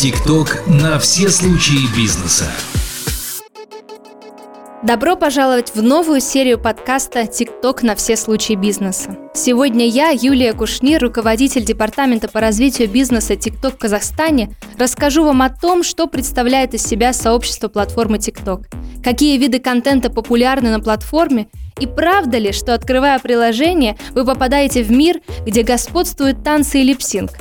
ТикТок на все случаи бизнеса. Добро пожаловать в новую серию подкаста «ТикТок на все случаи бизнеса». Сегодня я, Юлия Кушнир, руководитель Департамента по развитию бизнеса «ТикТок в Казахстане», расскажу вам о том, что представляет из себя сообщество платформы ТикТок, какие виды контента популярны на платформе и правда ли, что открывая приложение, вы попадаете в мир, где господствуют танцы и липсинг?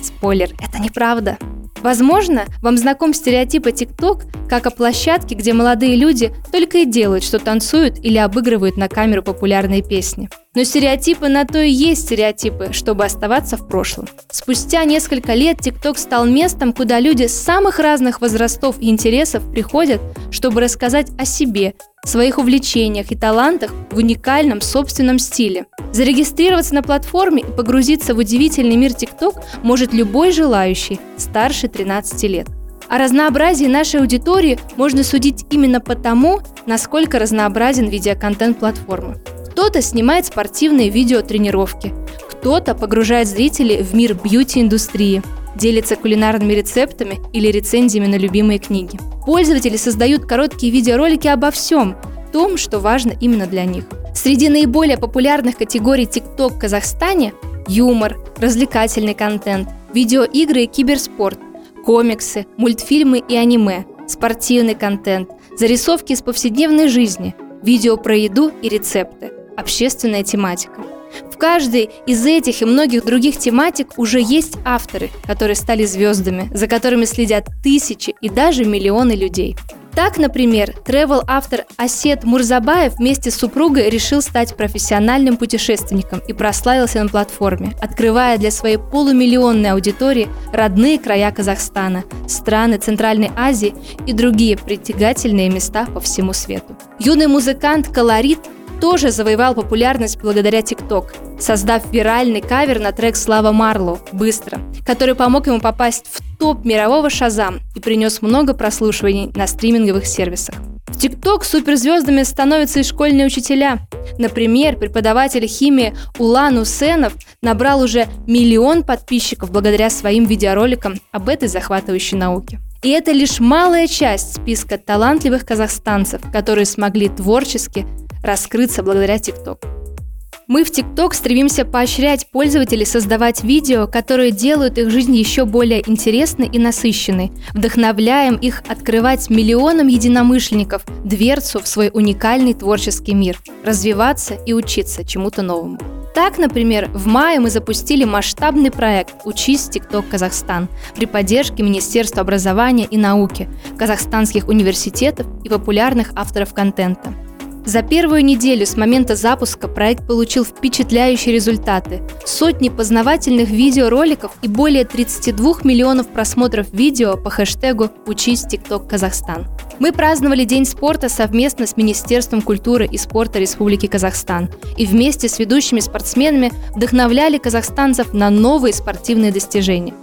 Спойлер, это неправда. Возможно, вам знаком стереотип о TikTok как о площадке, где молодые люди только и делают, что танцуют или обыгрывают на камеру популярные песни. Но стереотипы на то и есть стереотипы, чтобы оставаться в прошлом. Спустя несколько лет TikTok стал местом, куда люди самых разных возрастов и интересов приходят, чтобы рассказать о себе, своих увлечениях и талантах в уникальном собственном стиле. Зарегистрироваться на платформе и погрузиться в удивительный мир TikTok может любой желающий старше 13 лет. О разнообразии нашей аудитории можно судить именно потому, насколько разнообразен видеоконтент платформы. Кто-то снимает спортивные видеотренировки, кто-то погружает зрителей в мир бьюти-индустрии, делится кулинарными рецептами или рецензиями на любимые книги. Пользователи создают короткие видеоролики обо всем, том, что важно именно для них. Среди наиболее популярных категорий TikTok в Казахстане – юмор, развлекательный контент, видеоигры и киберспорт, комиксы, мультфильмы и аниме, спортивный контент, зарисовки из повседневной жизни, видео про еду и рецепты, общественная тематика – в каждой из этих и многих других тематик уже есть авторы, которые стали звездами, за которыми следят тысячи и даже миллионы людей. Так, например, travel-автор Асет Мурзабаев вместе с супругой решил стать профессиональным путешественником и прославился на платформе, открывая для своей полумиллионной аудитории родные края Казахстана, страны Центральной Азии и другие притягательные места по всему свету. Юный музыкант Колорит тоже завоевал популярность благодаря ТикТок, создав виральный кавер на трек Слава Марло «Быстро», который помог ему попасть в топ мирового Шазам и принес много прослушиваний на стриминговых сервисах. В ТикТок суперзвездами становятся и школьные учителя. Например, преподаватель химии Улан Усенов набрал уже миллион подписчиков благодаря своим видеороликам об этой захватывающей науке. И это лишь малая часть списка талантливых казахстанцев, которые смогли творчески раскрыться благодаря ТикТок. Мы в ТикТок стремимся поощрять пользователей создавать видео, которые делают их жизнь еще более интересной и насыщенной, вдохновляем их открывать миллионам единомышленников дверцу в свой уникальный творческий мир, развиваться и учиться чему-то новому. Так, например, в мае мы запустили масштабный проект «Учись ТикТок Казахстан» при поддержке Министерства образования и науки, казахстанских университетов и популярных авторов контента – за первую неделю с момента запуска проект получил впечатляющие результаты. Сотни познавательных видеороликов и более 32 миллионов просмотров видео по хэштегу «Учись ТикТок Казахстан». Мы праздновали День спорта совместно с Министерством культуры и спорта Республики Казахстан и вместе с ведущими спортсменами вдохновляли казахстанцев на новые спортивные достижения.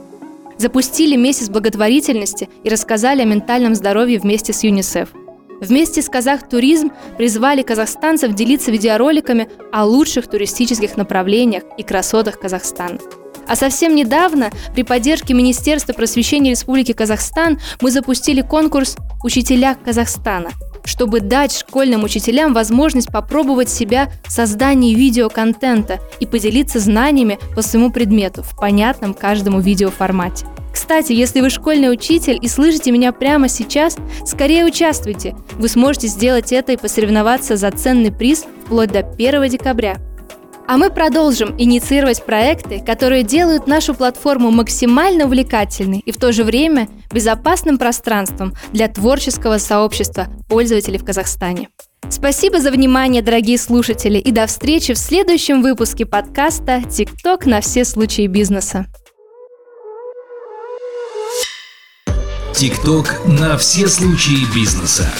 Запустили месяц благотворительности и рассказали о ментальном здоровье вместе с ЮНИСЕФ – Вместе с Казах Туризм призвали казахстанцев делиться видеороликами о лучших туристических направлениях и красотах Казахстана. А совсем недавно при поддержке Министерства просвещения Республики Казахстан мы запустили конкурс «Учителя Казахстана», чтобы дать школьным учителям возможность попробовать себя в создании видеоконтента и поделиться знаниями по своему предмету в понятном каждому видеоформате. Кстати, если вы школьный учитель и слышите меня прямо сейчас, скорее участвуйте. Вы сможете сделать это и посоревноваться за ценный приз вплоть до 1 декабря. А мы продолжим инициировать проекты, которые делают нашу платформу максимально увлекательной и в то же время безопасным пространством для творческого сообщества пользователей в Казахстане. Спасибо за внимание, дорогие слушатели, и до встречи в следующем выпуске подкаста «ТикТок на все случаи бизнеса». ТикТок на все случаи бизнеса.